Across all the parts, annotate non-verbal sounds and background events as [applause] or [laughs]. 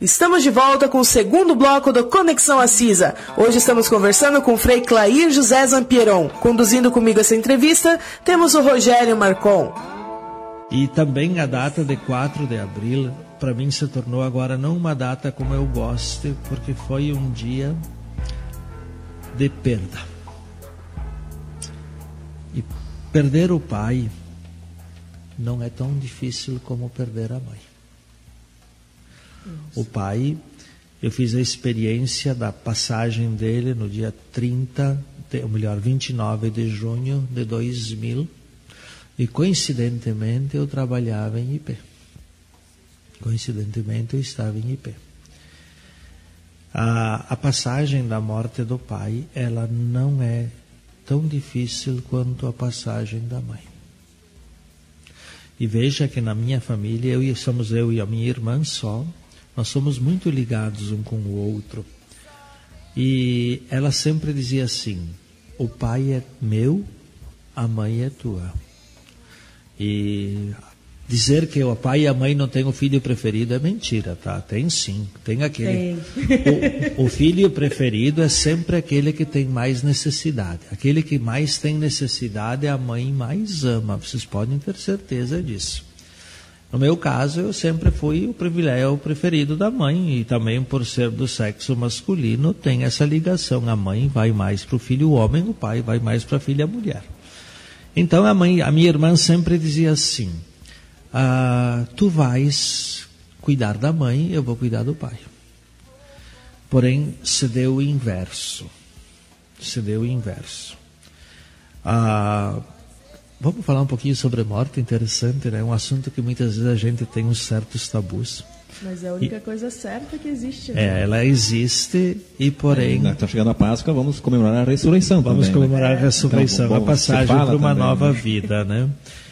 Estamos de volta com o segundo bloco do Conexão Assisa. Hoje estamos conversando com o Frei Clair José Zampieron. Conduzindo comigo essa entrevista, temos o Rogério Marcon. E também a data de 4 de abril, para mim se tornou agora não uma data como eu gosto, porque foi um dia de perda. E perder o pai não é tão difícil como perder a mãe. O pai, eu fiz a experiência da passagem dele no dia 30, ou melhor, 29 de junho de 2000, e coincidentemente eu trabalhava em IP. Coincidentemente eu estava em IP. A, a passagem da morte do pai, ela não é tão difícil quanto a passagem da mãe. E veja que na minha família, eu, somos eu e a minha irmã só, nós somos muito ligados um com o outro. E ela sempre dizia assim: o pai é meu, a mãe é tua. E dizer que o pai e a mãe não têm o filho preferido é mentira, tá? Tem sim, tem aquele. Tem. O, o filho preferido é sempre aquele que tem mais necessidade. Aquele que mais tem necessidade é a mãe mais ama. Vocês podem ter certeza disso. No meu caso, eu sempre fui o privilégio preferido da mãe e também por ser do sexo masculino tem essa ligação. A mãe vai mais para o filho homem, o pai vai mais para a filha mulher. Então a mãe, a minha irmã sempre dizia assim: ah, tu vais cuidar da mãe, eu vou cuidar do pai. Porém, se deu o inverso. Se deu o inverso. Ah, Vamos falar um pouquinho sobre a morte, interessante, né? Um assunto que muitas vezes a gente tem uns certos tabus. Mas é a única e, coisa certa que existe. Né? É, ela existe e porém... Está chegando a Páscoa, vamos comemorar a ressurreição Vamos também, né? comemorar né? a ressurreição, então, bom, a passagem para uma também, nova né? vida, né? [laughs]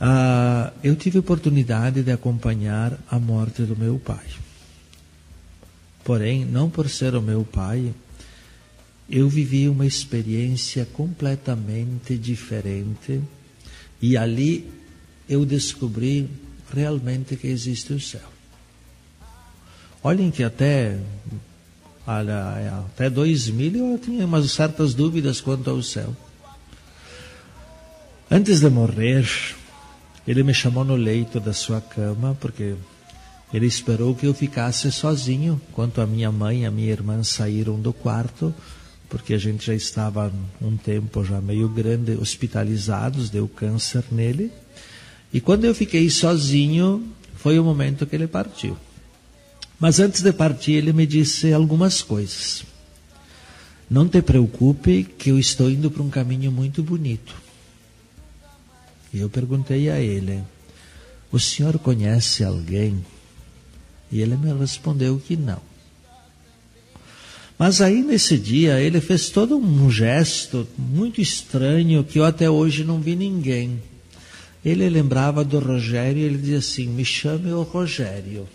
Ah, eu tive a oportunidade de acompanhar a morte do meu pai. Porém, não por ser o meu pai, eu vivi uma experiência completamente diferente e ali eu descobri realmente que existe o céu. Olhem que até, até 2000 eu tinha umas certas dúvidas quanto ao céu. Antes de morrer, ele me chamou no leito da sua cama, porque ele esperou que eu ficasse sozinho, enquanto a minha mãe e a minha irmã saíram do quarto porque a gente já estava um tempo já meio grande hospitalizados, deu câncer nele. E quando eu fiquei sozinho, foi o momento que ele partiu. Mas antes de partir, ele me disse algumas coisas. Não te preocupe, que eu estou indo para um caminho muito bonito. E eu perguntei a ele: O senhor conhece alguém? E ele me respondeu que não. Mas aí nesse dia ele fez todo um gesto muito estranho que eu até hoje não vi ninguém. Ele lembrava do Rogério ele dizia assim: Me chame o Rogério.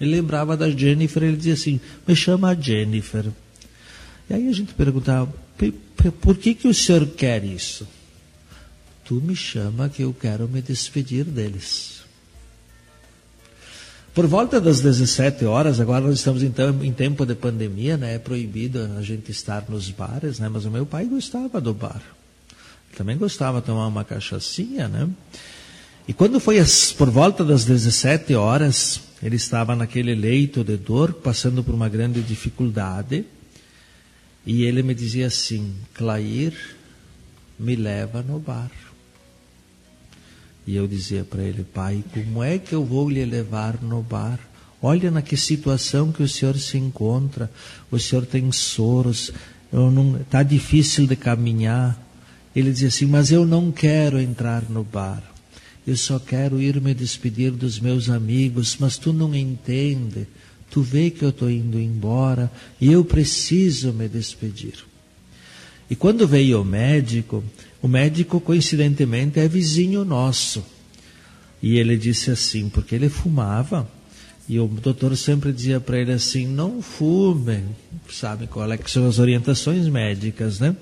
Ele lembrava da Jennifer ele dizia assim: Me chama a Jennifer. E aí a gente perguntava: Por que, que o senhor quer isso? Tu me chama que eu quero me despedir deles. Por volta das 17 horas, agora nós estamos então em tempo de pandemia, né? É proibido a gente estar nos bares, né? Mas o meu pai gostava do bar. também gostava de tomar uma cachaçinha, né? E quando foi as, por volta das 17 horas, ele estava naquele leito de dor, passando por uma grande dificuldade, e ele me dizia assim: Clair, me leva no bar. E eu dizia para ele, pai, como é que eu vou lhe levar no bar? Olha na que situação que o senhor se encontra. O senhor tem soros, está difícil de caminhar. Ele dizia assim, mas eu não quero entrar no bar. Eu só quero ir me despedir dos meus amigos, mas tu não entende. Tu vê que eu estou indo embora e eu preciso me despedir. E quando veio o médico, o médico, coincidentemente, é vizinho nosso. E ele disse assim, porque ele fumava, e o doutor sempre dizia para ele assim: não fume, sabe qual é que são as orientações médicas, né?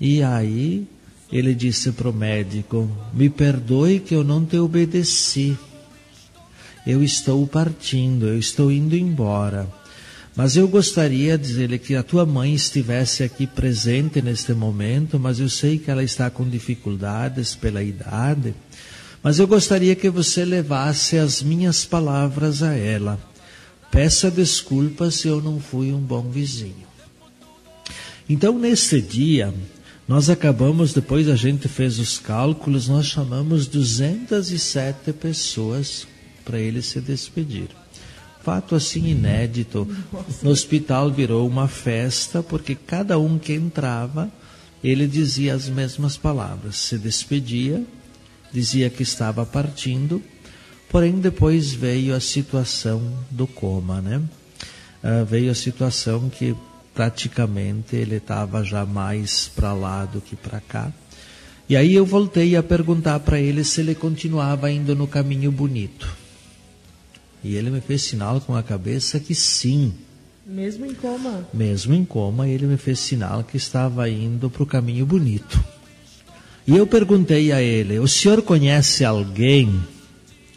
E aí ele disse para o médico: me perdoe que eu não te obedeci, eu estou partindo, eu estou indo embora. Mas eu gostaria de dizer que a tua mãe estivesse aqui presente neste momento, mas eu sei que ela está com dificuldades pela idade. Mas eu gostaria que você levasse as minhas palavras a ela. Peça desculpas se eu não fui um bom vizinho. Então, nesse dia, nós acabamos, depois a gente fez os cálculos, nós chamamos 207 pessoas para ele se despedir. Fato assim inédito. No hospital virou uma festa, porque cada um que entrava, ele dizia as mesmas palavras. Se despedia, dizia que estava partindo, porém depois veio a situação do coma, né? Uh, veio a situação que praticamente ele estava já mais para lá do que para cá. E aí eu voltei a perguntar para ele se ele continuava indo no caminho bonito. E ele me fez sinal com a cabeça que sim. Mesmo em coma? Mesmo em coma, ele me fez sinal que estava indo para o caminho bonito. E eu perguntei a ele: O senhor conhece alguém?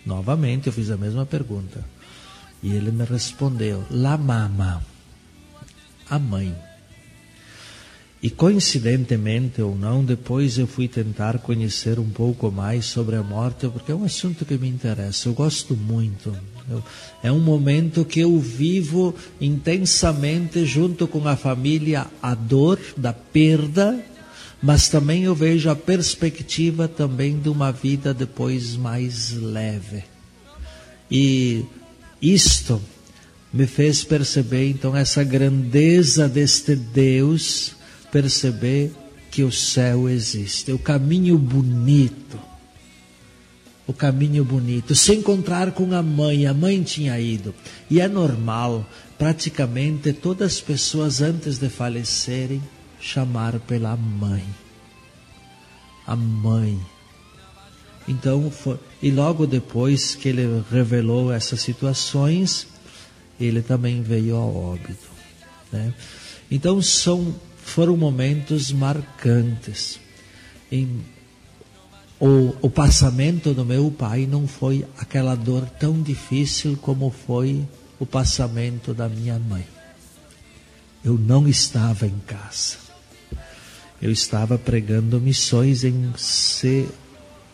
Novamente eu fiz a mesma pergunta. E ele me respondeu: La mama, a mãe. E coincidentemente ou não, depois eu fui tentar conhecer um pouco mais sobre a morte, porque é um assunto que me interessa. Eu gosto muito. É um momento que eu vivo intensamente junto com a família a dor da perda, mas também eu vejo a perspectiva também de uma vida depois mais leve. E isto me fez perceber então essa grandeza deste Deus perceber que o céu existe, o caminho bonito. O caminho bonito, se encontrar com a mãe, a mãe tinha ido. E é normal, praticamente todas as pessoas antes de falecerem, chamar pela mãe. A mãe. Então, foi, e logo depois que ele revelou essas situações, ele também veio ao óbito. Né? Então, são foram momentos marcantes. Em, o, o passamento do meu pai não foi aquela dor tão difícil como foi o passamento da minha mãe. Eu não estava em casa. Eu estava pregando missões em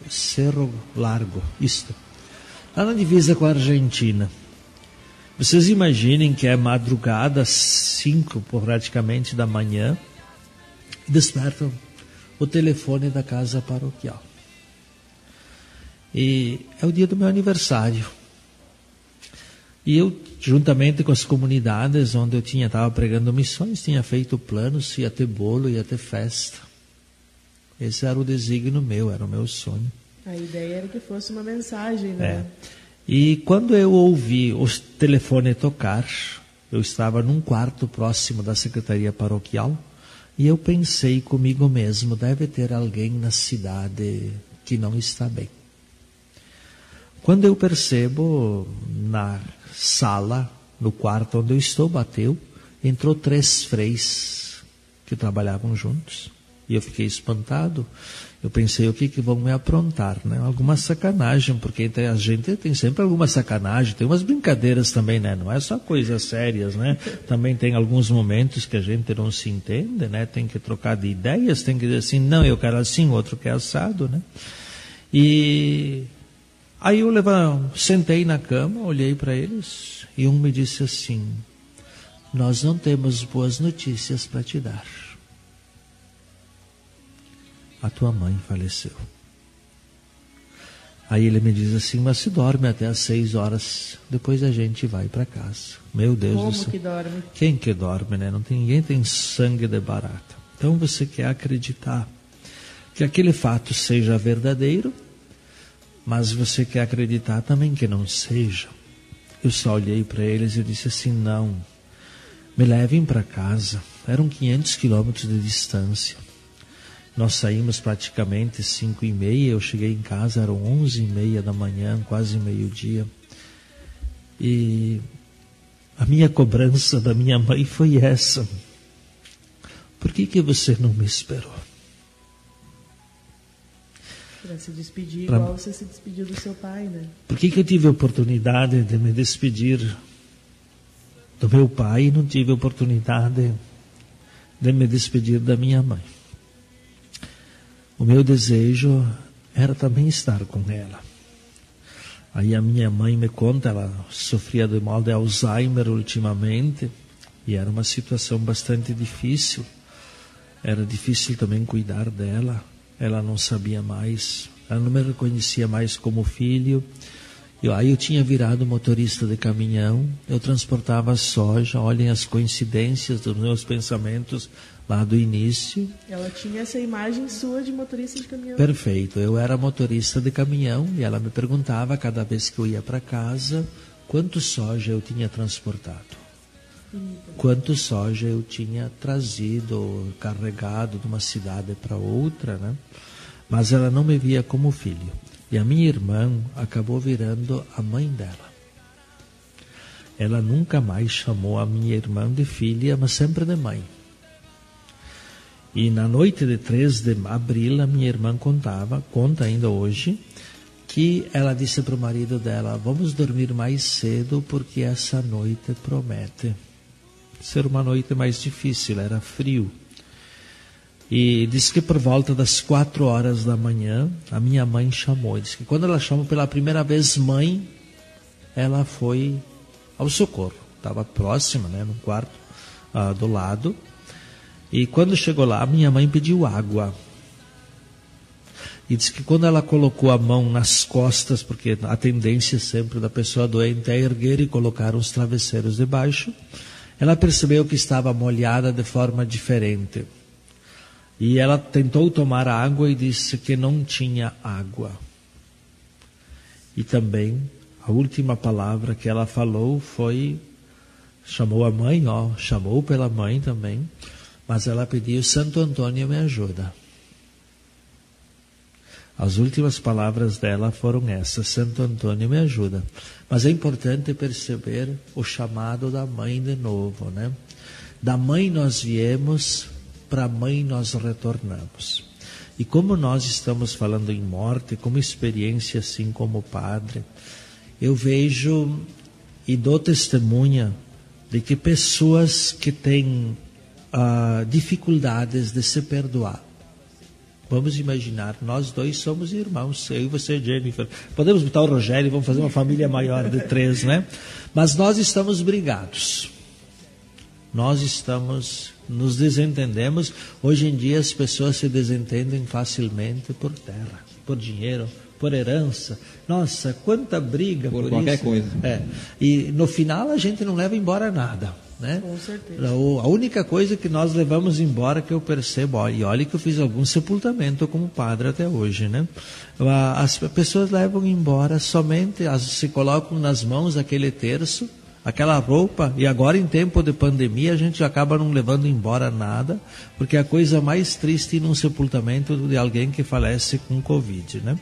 Cerro Largo, isto, lá na divisa com a Argentina. Vocês imaginem que é madrugada, cinco praticamente da manhã, e despertam o telefone da casa paroquial. E é o dia do meu aniversário. E eu, juntamente com as comunidades onde eu tinha estava pregando missões, tinha feito planos, ia ter bolo, ia ter festa. Esse era o desígnio meu, era o meu sonho. A ideia era que fosse uma mensagem, né? É. E quando eu ouvi o telefone tocar, eu estava num quarto próximo da secretaria paroquial e eu pensei comigo mesmo: deve ter alguém na cidade que não está bem. Quando eu percebo na sala, no quarto onde eu estou, bateu, entrou três freis que trabalhavam juntos. E eu fiquei espantado. Eu pensei, o que, que vão me aprontar? Né? Alguma sacanagem, porque a gente tem sempre alguma sacanagem, tem umas brincadeiras também, né? Não é só coisas sérias, né? Também tem alguns momentos que a gente não se entende, né? Tem que trocar de ideias, tem que dizer assim, não, eu quero assim, o outro quer assado, né? E aí eu levava, sentei na cama, olhei para eles e um me disse assim: Nós não temos boas notícias para te dar a tua mãe faleceu. Aí ele me diz assim, mas se dorme até às seis horas, depois a gente vai para casa. Meu Deus Como do céu. que dorme? Quem que dorme, né? Não tem, ninguém tem sangue de barata. Então você quer acreditar que aquele fato seja verdadeiro, mas você quer acreditar também que não seja. Eu só olhei para eles e disse assim, não, me levem para casa. Eram 500 quilômetros de distância. Nós saímos praticamente cinco e meia, eu cheguei em casa, eram onze e meia da manhã, quase meio-dia. E a minha cobrança da minha mãe foi essa. Por que, que você não me esperou? Para se despedir pra... igual você se despediu do seu pai, né? Por que, que eu tive a oportunidade de me despedir do meu pai e não tive a oportunidade de me despedir da minha mãe? O meu desejo era também estar com ela. Aí a minha mãe me conta, ela sofria de mal de Alzheimer ultimamente e era uma situação bastante difícil. Era difícil também cuidar dela. Ela não sabia mais, ela não me reconhecia mais como filho. Eu, aí eu tinha virado motorista de caminhão, eu transportava soja. Olhem as coincidências dos meus pensamentos lá do início. Ela tinha essa imagem sua de motorista de caminhão. Perfeito. Eu era motorista de caminhão e ela me perguntava cada vez que eu ia para casa quanto soja eu tinha transportado. Quanto soja eu tinha trazido, carregado de uma cidade para outra, né? Mas ela não me via como filho. E a minha irmã acabou virando a mãe dela. Ela nunca mais chamou a minha irmã de filha, mas sempre de mãe. E na noite de 3 de abril, a minha irmã contava, conta ainda hoje, que ela disse para o marido dela: Vamos dormir mais cedo porque essa noite promete ser uma noite mais difícil, era frio. E disse que por volta das quatro horas da manhã, a minha mãe chamou. Disse que quando ela chamou pela primeira vez mãe, ela foi ao socorro. Estava próxima, né, no quarto ah, do lado. E quando chegou lá, minha mãe pediu água. E disse que quando ela colocou a mão nas costas, porque a tendência sempre da pessoa doente é erguer e colocar os travesseiros debaixo, ela percebeu que estava molhada de forma diferente. E ela tentou tomar água e disse que não tinha água. E também a última palavra que ela falou foi chamou a mãe, ó, chamou pela mãe também mas ela pediu: Santo Antônio, me ajuda. As últimas palavras dela foram essas: Santo Antônio, me ajuda. Mas é importante perceber o chamado da mãe de novo, né? Da mãe nós viemos, para a mãe nós retornamos. E como nós estamos falando em morte, como experiência assim como padre, eu vejo e dou testemunha de que pessoas que têm uh, dificuldades de se perdoar. Vamos imaginar, nós dois somos irmãos, eu e você, Jennifer. Podemos botar o Rogério e vamos fazer uma família maior de três, né? Mas nós estamos brigados. Nós estamos, nos desentendemos. Hoje em dia as pessoas se desentendem facilmente por terra, por dinheiro, por herança. Nossa, quanta briga por, por qualquer isso. coisa. É. E no final a gente não leva embora nada. Né? Com certeza. A única coisa que nós levamos embora que eu percebo, ó, e olha que eu fiz algum sepultamento como padre até hoje, né? As pessoas levam embora somente, as, se colocam nas mãos aquele terço, aquela roupa, e agora em tempo de pandemia a gente acaba não levando embora nada, porque é a coisa mais triste num sepultamento de alguém que falece com Covid, né?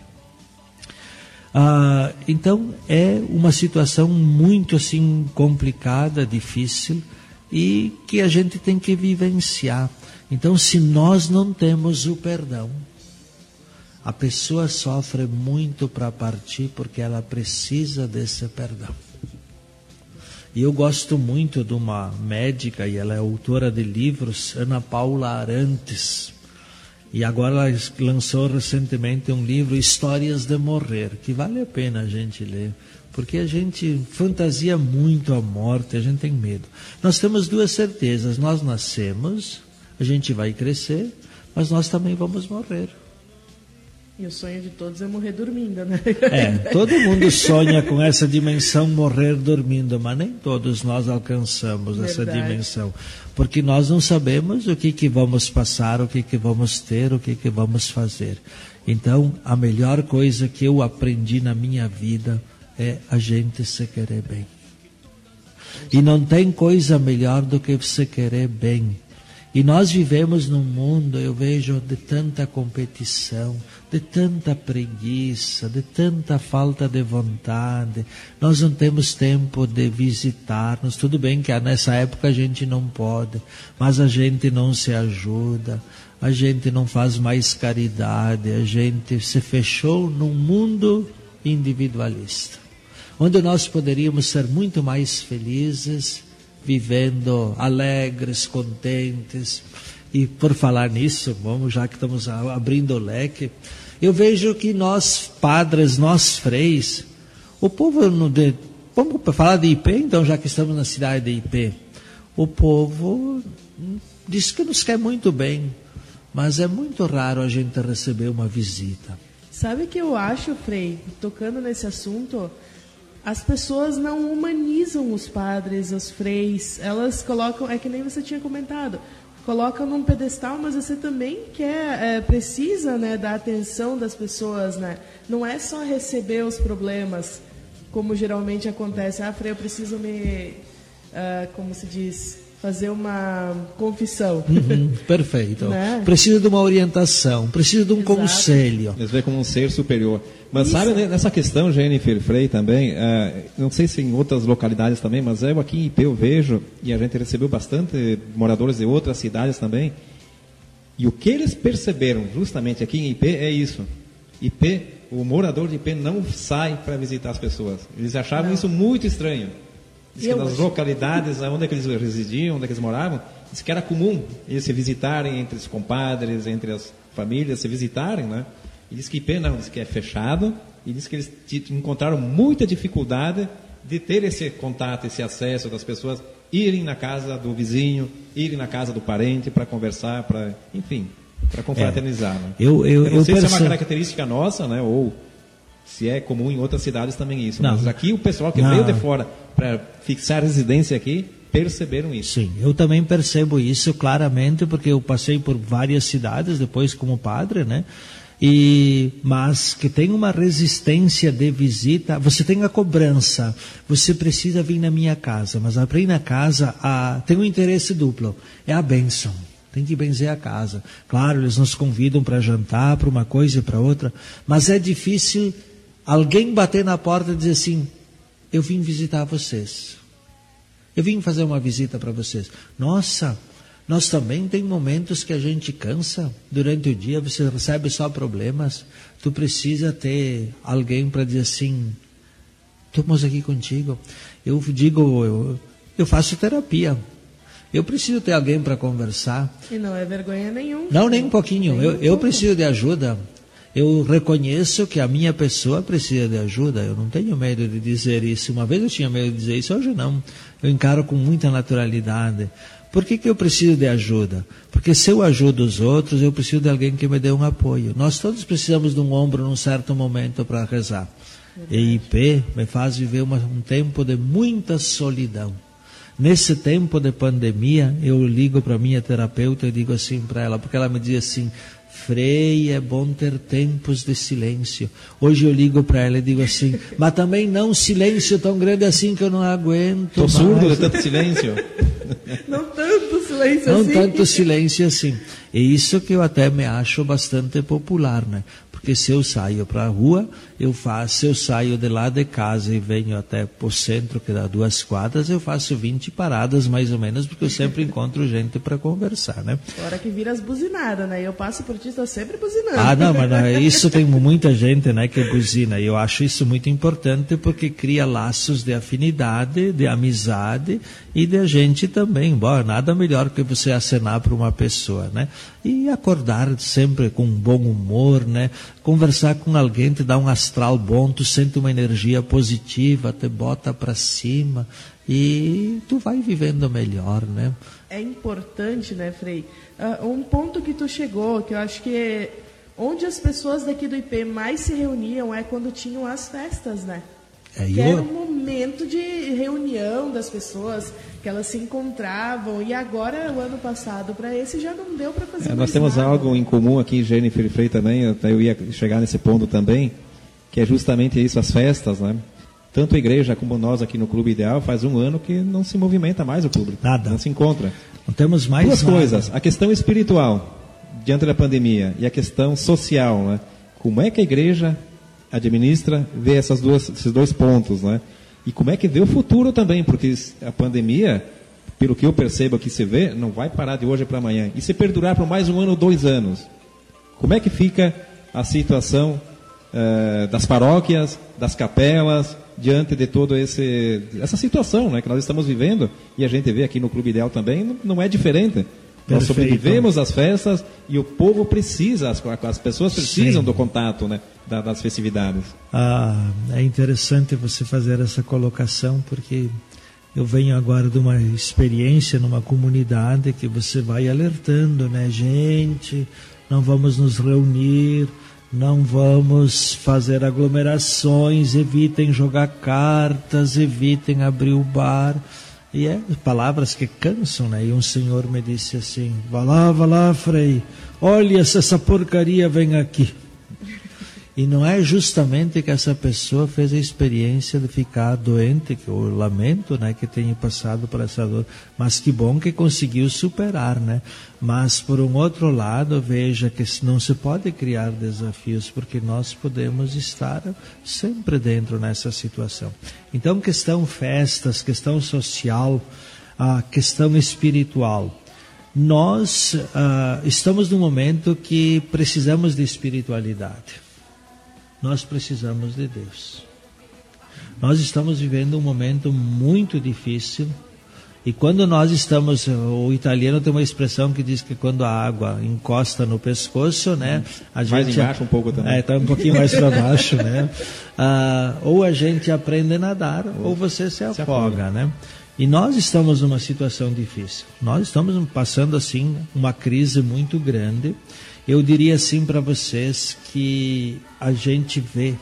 Ah, então é uma situação muito assim complicada, difícil e que a gente tem que vivenciar. Então, se nós não temos o perdão, a pessoa sofre muito para partir porque ela precisa desse perdão. E eu gosto muito de uma médica, e ela é autora de livros, Ana Paula Arantes. E agora ela lançou recentemente um livro, Histórias de Morrer, que vale a pena a gente ler, porque a gente fantasia muito a morte, a gente tem medo. Nós temos duas certezas: nós nascemos, a gente vai crescer, mas nós também vamos morrer. E o sonho de todos é morrer dormindo, né? É, todo mundo sonha com essa dimensão morrer dormindo, mas nem todos nós alcançamos Verdade. essa dimensão, porque nós não sabemos o que que vamos passar, o que que vamos ter, o que que vamos fazer. Então, a melhor coisa que eu aprendi na minha vida é a gente se querer bem. E não tem coisa melhor do que você querer bem. E nós vivemos num mundo, eu vejo, de tanta competição, de tanta preguiça, de tanta falta de vontade. Nós não temos tempo de visitar-nos. Tudo bem que nessa época a gente não pode, mas a gente não se ajuda. a gente não faz mais caridade, a gente se fechou num mundo individualista, onde nós poderíamos ser muito mais felizes, vivendo alegres, contentes. E por falar nisso, vamos já que estamos abrindo o leque, eu vejo que nós padres, nós freis, o povo no de, vamos falar de IP, então já que estamos na cidade de IP, o povo diz que nos quer muito bem, mas é muito raro a gente receber uma visita. Sabe que eu acho, Frei, tocando nesse assunto, as pessoas não humanizam os padres, os freis. Elas colocam, é que nem você tinha comentado, colocam num pedestal, mas você também quer, é, precisa, né, da atenção das pessoas, né? Não é só receber os problemas, como geralmente acontece. Ah, Frei, eu preciso me, uh, como se diz, fazer uma confissão. Uhum, perfeito. [laughs] né? Precisa de uma orientação, precisa de um Exato. conselho. Eles veem como um ser superior. Mas Isso. sabe, nessa questão, Jennifer Frey também, uh, não sei se em outras localidades também, mas eu aqui em IP eu vejo, e a gente recebeu bastante moradores de outras cidades também, e o que eles perceberam justamente aqui em IP é isso. IP, o morador de IP não sai para visitar as pessoas. Eles achavam não. isso muito estranho. Diz que nas localidades onde é que eles residiam, onde é que eles moravam, diz que era comum eles se visitarem entre os compadres, entre as famílias, se visitarem, né? E diz que não, diz que é fechado, e diz que eles encontraram muita dificuldade de ter esse contato, esse acesso das pessoas irem na casa do vizinho, irem na casa do parente para conversar, para, enfim, para confraternizar. É. Né? Eu, eu, eu, não sei se é uma característica nossa, né? Ou se é comum em outras cidades também isso. Não. Mas aqui o pessoal que não. veio de fora para fixar residência aqui perceberam isso. Sim, eu também percebo isso claramente porque eu passei por várias cidades depois como padre, né? E, mas que tem uma resistência de visita, você tem a cobrança, você precisa vir na minha casa, mas para ir na casa a, tem um interesse duplo, é a bênção. Tem que benzer a casa. Claro, eles nos convidam para jantar, para uma coisa e para outra, mas é difícil alguém bater na porta e dizer assim: Eu vim visitar vocês. Eu vim fazer uma visita para vocês. Nossa, nós também tem momentos que a gente cansa durante o dia, você recebe só problemas. Tu precisa ter alguém para dizer assim: Estamos aqui contigo. Eu digo, eu, eu faço terapia. Eu preciso ter alguém para conversar. E não é vergonha nenhuma. Não, nem um pouquinho. Nem eu, um eu preciso de ajuda. Eu reconheço que a minha pessoa precisa de ajuda. Eu não tenho medo de dizer isso. Uma vez eu tinha medo de dizer isso, hoje não. Eu encaro com muita naturalidade. Por que, que eu preciso de ajuda? Porque se eu ajudo os outros, eu preciso de alguém que me dê um apoio. Nós todos precisamos de um ombro num certo momento para rezar. E IP me faz viver uma, um tempo de muita solidão. Nesse tempo de pandemia, eu ligo para minha terapeuta e digo assim para ela, porque ela me diz assim: Frei, é bom ter tempos de silêncio. Hoje eu ligo para ela e digo assim, mas também não silêncio tão grande assim que eu não aguento. Estou surdo de tanto silêncio. [laughs] não tanto silêncio não assim. Não tanto silêncio assim. E isso que eu até me acho bastante popular, né? Porque se eu saio para a rua, eu faço, se eu saio de lá de casa e venho até o centro, que dá duas quadras, eu faço 20 paradas mais ou menos, porque eu sempre encontro gente para conversar, né? Hora que vira as buzinadas, né? Eu passo por ti, estou sempre buzinando. Ah, não, mas não, isso tem [laughs] muita gente, né, que buzina. E eu acho isso muito importante porque cria laços de afinidade, de amizade e de a gente também. Bom, nada melhor que você acenar para uma pessoa, né? E acordar sempre com bom humor, né? Conversar com alguém te dá um astral bom, tu sente uma energia positiva, te bota para cima e tu vai vivendo melhor, né? É importante, né, Frei? Uh, um ponto que tu chegou, que eu acho que é onde as pessoas daqui do IP mais se reuniam é quando tinham as festas, né? É, que eu... era um momento de reunião das pessoas, que elas se encontravam. E agora, o ano passado, para esse já não deu para fazer é, Nós temos nada. algo em comum aqui, Jennifer e Frei também, eu ia chegar nesse ponto também, que é justamente isso, as festas, né? Tanto a igreja como nós aqui no Clube Ideal faz um ano que não se movimenta mais o público. Nada. Não se encontra. Não temos mais Duas nada. coisas. A questão espiritual, diante da pandemia, e a questão social, né? Como é que a igreja administra, vê essas duas, esses dois pontos, né? E como é que vê o futuro também, porque a pandemia pelo que eu percebo que se vê, não vai parar de hoje para amanhã. E se perdurar por mais um ano ou dois anos, como é que fica a situação eh, das paróquias, das capelas, diante de toda essa situação né, que nós estamos vivendo, e a gente vê aqui no Clube Ideal também, não, não é diferente. Nós sobrevivemos às festas e o povo precisa, as, as pessoas precisam Sim. do contato né, das festividades. Ah, é interessante você fazer essa colocação, porque eu venho agora de uma experiência numa comunidade que você vai alertando, né? Gente, não vamos nos reunir, não vamos fazer aglomerações, evitem jogar cartas, evitem abrir o bar. E é palavras que cansam, né? E um senhor me disse assim: vá lá, vá lá, Frei, olha se essa porcaria vem aqui. E não é justamente que essa pessoa fez a experiência de ficar doente, que eu lamento, né, que tenha passado por essa dor, mas que bom que conseguiu superar, né? Mas por um outro lado, veja que não se pode criar desafios, porque nós podemos estar sempre dentro nessa situação. Então, questão festas, questão social, a questão espiritual. Nós uh, estamos num momento que precisamos de espiritualidade nós precisamos de Deus. Nós estamos vivendo um momento muito difícil. E quando nós estamos, o italiano tem uma expressão que diz que quando a água encosta no pescoço, né, a mais gente embaixo um pouco também. É, está um pouquinho mais para baixo, né? Ah, ou a gente aprende a nadar, ou, ou você se afoga, se afoga, né? E nós estamos numa situação difícil. Nós estamos passando assim uma crise muito grande eu diria assim para vocês que a gente vê,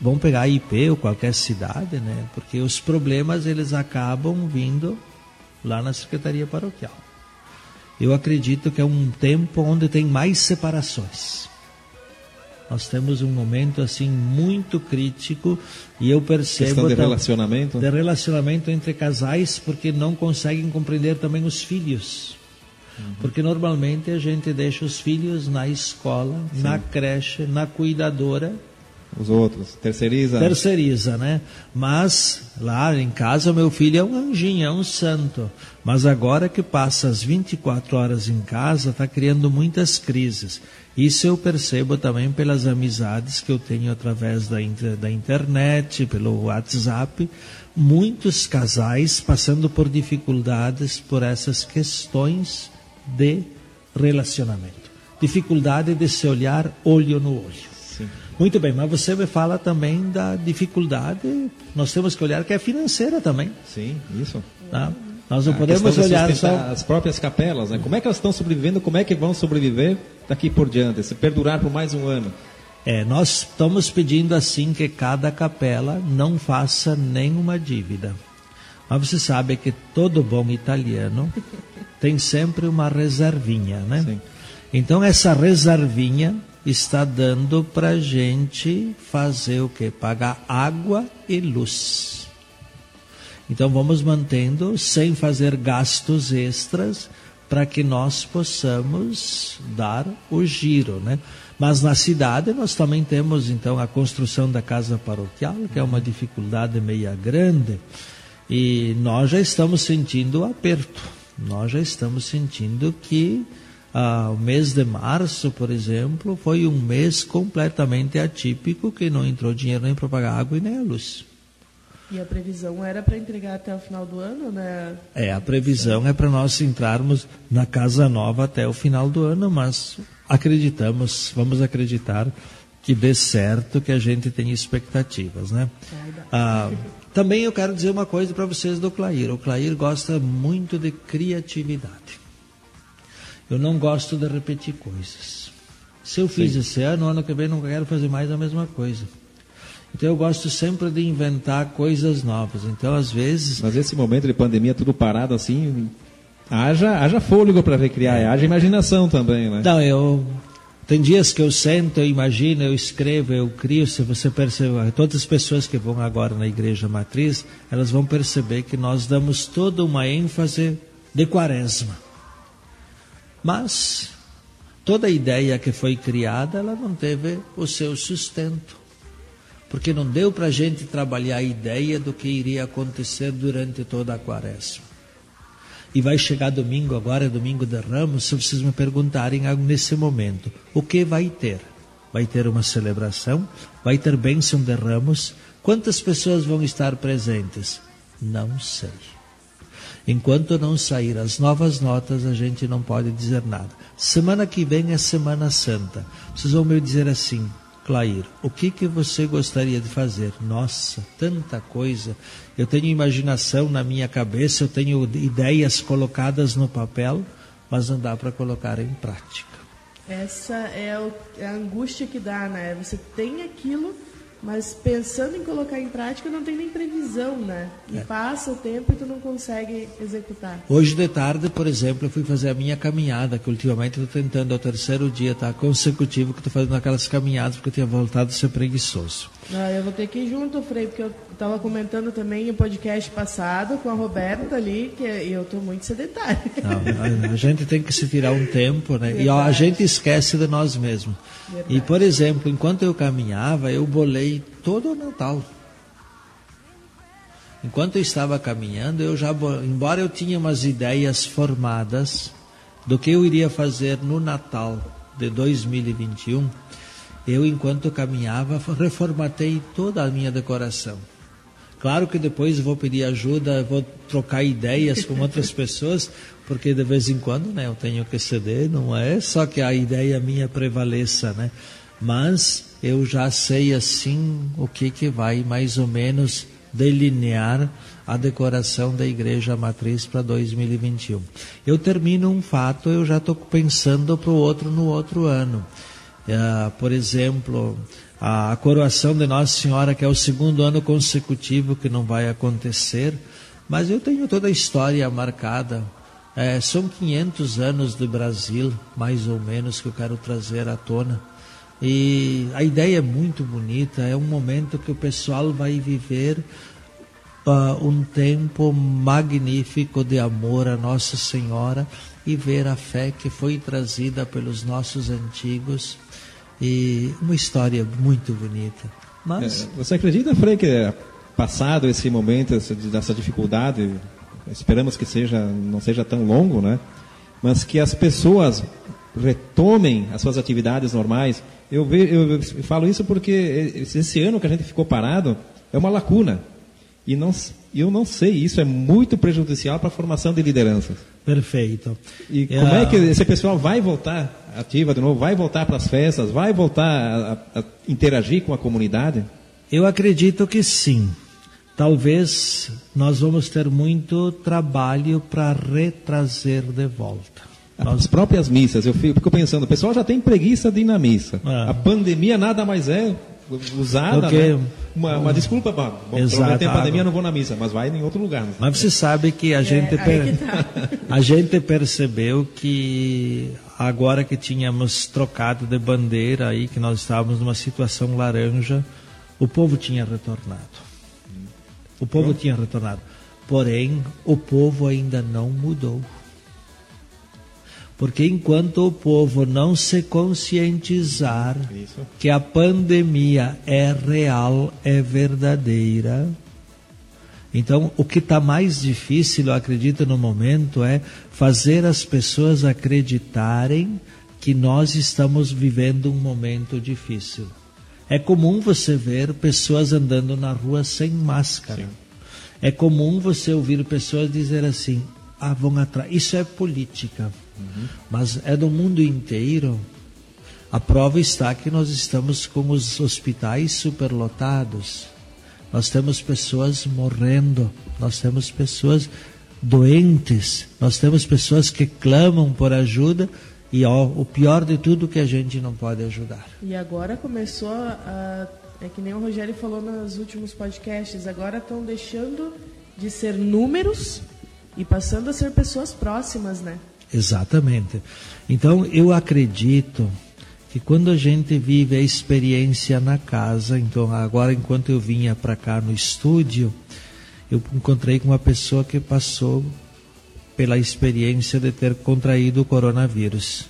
vamos pegar IP ou qualquer cidade, né? Porque os problemas eles acabam vindo lá na secretaria paroquial. Eu acredito que é um tempo onde tem mais separações. Nós temos um momento assim muito crítico e eu percebo questão de relacionamento, de relacionamento entre casais porque não conseguem compreender também os filhos. Porque normalmente a gente deixa os filhos na escola, Sim. na creche, na cuidadora. Os outros, terceiriza. Terceiriza, né? Mas lá em casa meu filho é um anjinho, é um santo. Mas agora que passa as 24 horas em casa, está criando muitas crises. Isso eu percebo também pelas amizades que eu tenho através da, da internet, pelo WhatsApp. Muitos casais passando por dificuldades por essas questões de relacionamento. Dificuldade de se olhar olho no olho. Sim. Muito bem, mas você me fala também da dificuldade, nós temos que olhar que é financeira também. Sim, isso. Tá? Nós não a podemos olhar só... As próprias capelas, né? Como é que elas estão sobrevivendo, como é que vão sobreviver daqui por diante, se perdurar por mais um ano? É, nós estamos pedindo assim que cada capela não faça nenhuma dívida. Mas você sabe que todo bom italiano tem sempre uma reservinha, né? Sim. Então essa reservinha está dando para gente fazer o que? Pagar água e luz. Então vamos mantendo sem fazer gastos extras para que nós possamos dar o giro, né? Mas na cidade nós também temos então a construção da casa paroquial, que é uma dificuldade meia grande. E nós já estamos sentindo o aperto. Nós já estamos sentindo que ah, o mês de março, por exemplo, foi um mês completamente atípico que não entrou dinheiro nem para pagar água e nem a luz. E a previsão era para entregar até o final do ano, né? É, a previsão é para nós entrarmos na casa nova até o final do ano, mas acreditamos, vamos acreditar que dê certo, que a gente tem expectativas, né? Ah, também eu quero dizer uma coisa para vocês do Clair. O Clair gosta muito de criatividade. Eu não gosto de repetir coisas. Se eu fiz Sim. esse ano, ano que vem não quero fazer mais a mesma coisa. Então eu gosto sempre de inventar coisas novas. Então às vezes. Mas esse momento de pandemia tudo parado assim, haja, haja fôlego para recriar, é. haja imaginação também, né? Não, eu tem dias que eu sento, eu imagino, eu escrevo, eu crio. Se você perceber, todas as pessoas que vão agora na igreja matriz, elas vão perceber que nós damos toda uma ênfase de quaresma. Mas toda ideia que foi criada, ela não teve o seu sustento. Porque não deu para a gente trabalhar a ideia do que iria acontecer durante toda a quaresma. E vai chegar domingo, agora é domingo de Ramos, se vocês me perguntarem nesse momento, o que vai ter? Vai ter uma celebração? Vai ter bênção de Ramos? Quantas pessoas vão estar presentes? Não sei. Enquanto não sair as novas notas, a gente não pode dizer nada. Semana que vem é Semana Santa. Vocês vão me dizer assim, Clair, o que, que você gostaria de fazer? Nossa, tanta coisa. Eu tenho imaginação na minha cabeça, eu tenho ideias colocadas no papel, mas não dá para colocar em prática. Essa é, é a angústia que dá, né? Você tem aquilo, mas pensando em colocar em prática, não tem nem previsão, né? E é. passa o tempo e tu não consegue executar. Hoje de tarde, por exemplo, eu fui fazer a minha caminhada, que ultimamente estou tentando, é o terceiro dia, tá? Consecutivo, que estou fazendo aquelas caminhadas, porque eu tinha voltado a ser preguiçoso. Ah, eu vou ter que ir junto, Frei, porque eu estava comentando também o podcast passado com a Roberta ali, que eu estou muito sedentária. Não, a, gente tem que se tirar um tempo, né? Verdade. E a gente esquece de nós mesmos. Verdade. E, por exemplo, enquanto eu caminhava, eu bolei todo o Natal. Enquanto eu estava caminhando, eu já, embora eu tinha umas ideias formadas do que eu iria fazer no Natal de 2021, eu, enquanto caminhava, [laughs] reformatei toda a minha decoração. Claro que depois vou pedir ajuda, vou trocar ideias com outras [laughs] pessoas, porque de vez em quando né, eu tenho que ceder, não é só que a ideia minha prevaleça, né? Mas eu já sei assim o que, que vai mais ou menos delinear a decoração da Igreja Matriz para 2021. Eu termino um fato, eu já estou pensando para o outro no outro ano. Uh, por exemplo, a coroação de Nossa Senhora, que é o segundo ano consecutivo que não vai acontecer, mas eu tenho toda a história marcada. É, são 500 anos do Brasil, mais ou menos, que eu quero trazer à tona. E a ideia é muito bonita, é um momento que o pessoal vai viver uh, um tempo magnífico de amor a Nossa Senhora e ver a fé que foi trazida pelos nossos antigos e uma história muito bonita. Mas... É, você acredita, Frei, que passado esse momento dessa dificuldade, esperamos que seja não seja tão longo, né? Mas que as pessoas retomem as suas atividades normais. Eu, ve, eu falo isso porque esse ano que a gente ficou parado é uma lacuna. E não, eu não sei, isso é muito prejudicial para a formação de lideranças. Perfeito. E é, como é que esse pessoal vai voltar ativa de novo, vai voltar para as festas, vai voltar a, a interagir com a comunidade? Eu acredito que sim. Talvez nós vamos ter muito trabalho para retrazer de volta. As próprias missas, eu fico pensando, o pessoal já tem preguiça de ir na missa. É. A pandemia nada mais é usada, Porque, né? uma, uma desculpa, bom, Exato, tem pandemia, não vou na missa, mas vai em outro lugar. Né? Mas você sabe que a é, gente per... que tá. [laughs] a gente percebeu que agora que tínhamos trocado de bandeira aí, que nós estávamos numa situação laranja, o povo tinha retornado. O povo Pronto. tinha retornado. Porém, o povo ainda não mudou. Porque enquanto o povo não se conscientizar Isso. que a pandemia é real, é verdadeira, então o que está mais difícil, eu acredito, no momento é fazer as pessoas acreditarem que nós estamos vivendo um momento difícil. É comum você ver pessoas andando na rua sem máscara. Sim. É comum você ouvir pessoas dizer assim: ah, vão atrás. Isso é política Mas é do mundo inteiro. A prova está que nós estamos com os hospitais superlotados. Nós temos pessoas morrendo, nós temos pessoas doentes, nós temos pessoas que clamam por ajuda e ó, o pior de tudo que a gente não pode ajudar. E agora começou a. É que nem o Rogério falou nos últimos podcasts, agora estão deixando de ser números e passando a ser pessoas próximas, né? Exatamente. Então, eu acredito que quando a gente vive a experiência na casa, então agora enquanto eu vinha para cá no estúdio, eu encontrei com uma pessoa que passou pela experiência de ter contraído o coronavírus.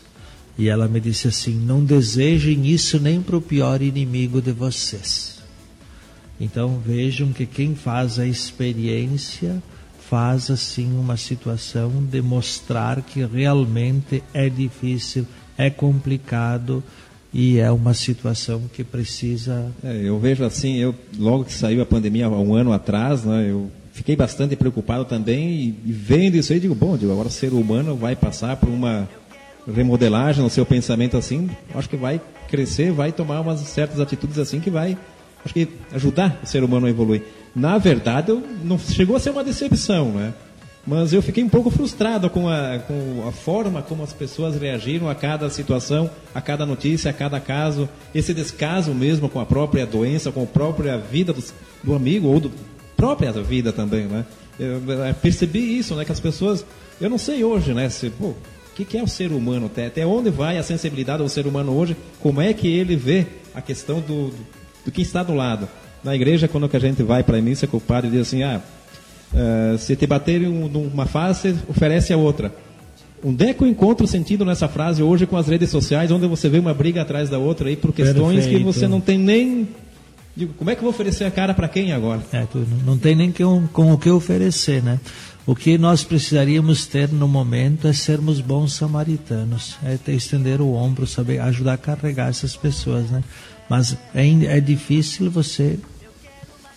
E ela me disse assim: não desejem isso nem para o pior inimigo de vocês. Então vejam que quem faz a experiência faz assim uma situação de mostrar que realmente é difícil, é complicado e é uma situação que precisa. É, eu vejo assim, eu logo que saiu a pandemia um ano atrás, né, eu fiquei bastante preocupado também e, e vendo isso aí digo, bom, digo, agora o ser humano vai passar por uma remodelagem no seu pensamento assim, acho que vai crescer, vai tomar umas certas atitudes assim que vai, acho que ajudar o ser humano a evoluir. Na verdade, eu, não chegou a ser uma decepção, né? Mas eu fiquei um pouco frustrado com a, com a forma como as pessoas reagiram a cada situação, a cada notícia, a cada caso. Esse descaso mesmo com a própria doença, com a própria vida do, amigo ou da própria vida também, né? Eu, eu percebi isso, né? Que as pessoas... Eu não sei hoje, né? Se, pô, o que, que, é o ser humano? Até, até onde vai a sensibilidade do ser humano hoje? Como é que ele vê a questão do, do, do que está do lado? Na igreja, quando a gente vai para a missa, que o padre diz assim, ah, uh, se te baterem numa face, oferece a outra. Onde é que eu encontro sentido nessa frase hoje com as redes sociais, onde você vê uma briga atrás da outra aí por questões Perfeito. que você não tem nem Digo, como é que eu vou oferecer a cara para quem agora? É, não tem nem com, com o que oferecer, né? O que nós precisaríamos ter no momento é sermos bons samaritanos, é ter, estender o ombro, saber ajudar a carregar essas pessoas, né? Mas é, é difícil você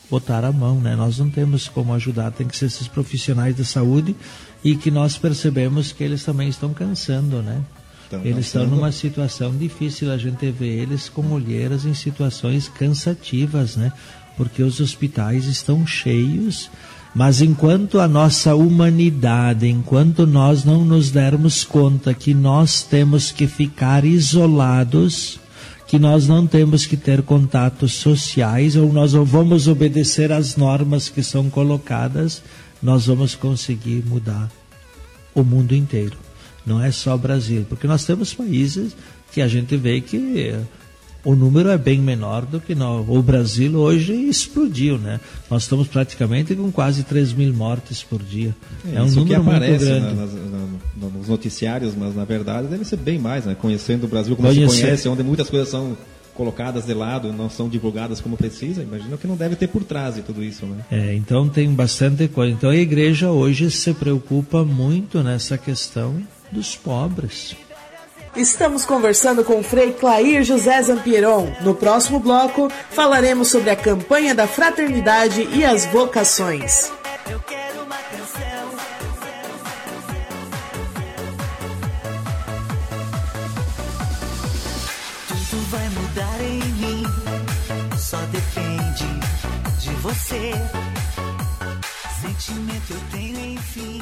botar a mão, né? Nós não temos como ajudar, tem que ser esses profissionais da saúde e que nós percebemos que eles também estão cansando, né? Estão eles estão numa situação difícil, a gente vê eles com olheiras em situações cansativas, né? Porque os hospitais estão cheios, mas enquanto a nossa humanidade, enquanto nós não nos dermos conta que nós temos que ficar isolados, que nós não temos que ter contatos sociais ou nós vamos obedecer às normas que são colocadas, nós vamos conseguir mudar o mundo inteiro. Não é só o Brasil, porque nós temos países que a gente vê que o número é bem menor do que no, o Brasil hoje explodiu, né? Nós estamos praticamente com quase 3 mil mortes por dia. É, é um número que aparece muito grande. Na, na, nos noticiários, mas na verdade deve ser bem mais, né? Conhecendo o Brasil como Conhecer. se conhece, onde muitas coisas são colocadas de lado, não são divulgadas como precisa, imagina que não deve ter por trás de tudo isso, né? É, então tem bastante coisa. Então a igreja hoje se preocupa muito nessa questão dos pobres. Estamos conversando com o Frei Clair José Zampieron. No próximo bloco, falaremos sobre a campanha da fraternidade e as vocações. Eu quero uma canção. Você. Sentimento eu tenho, enfim.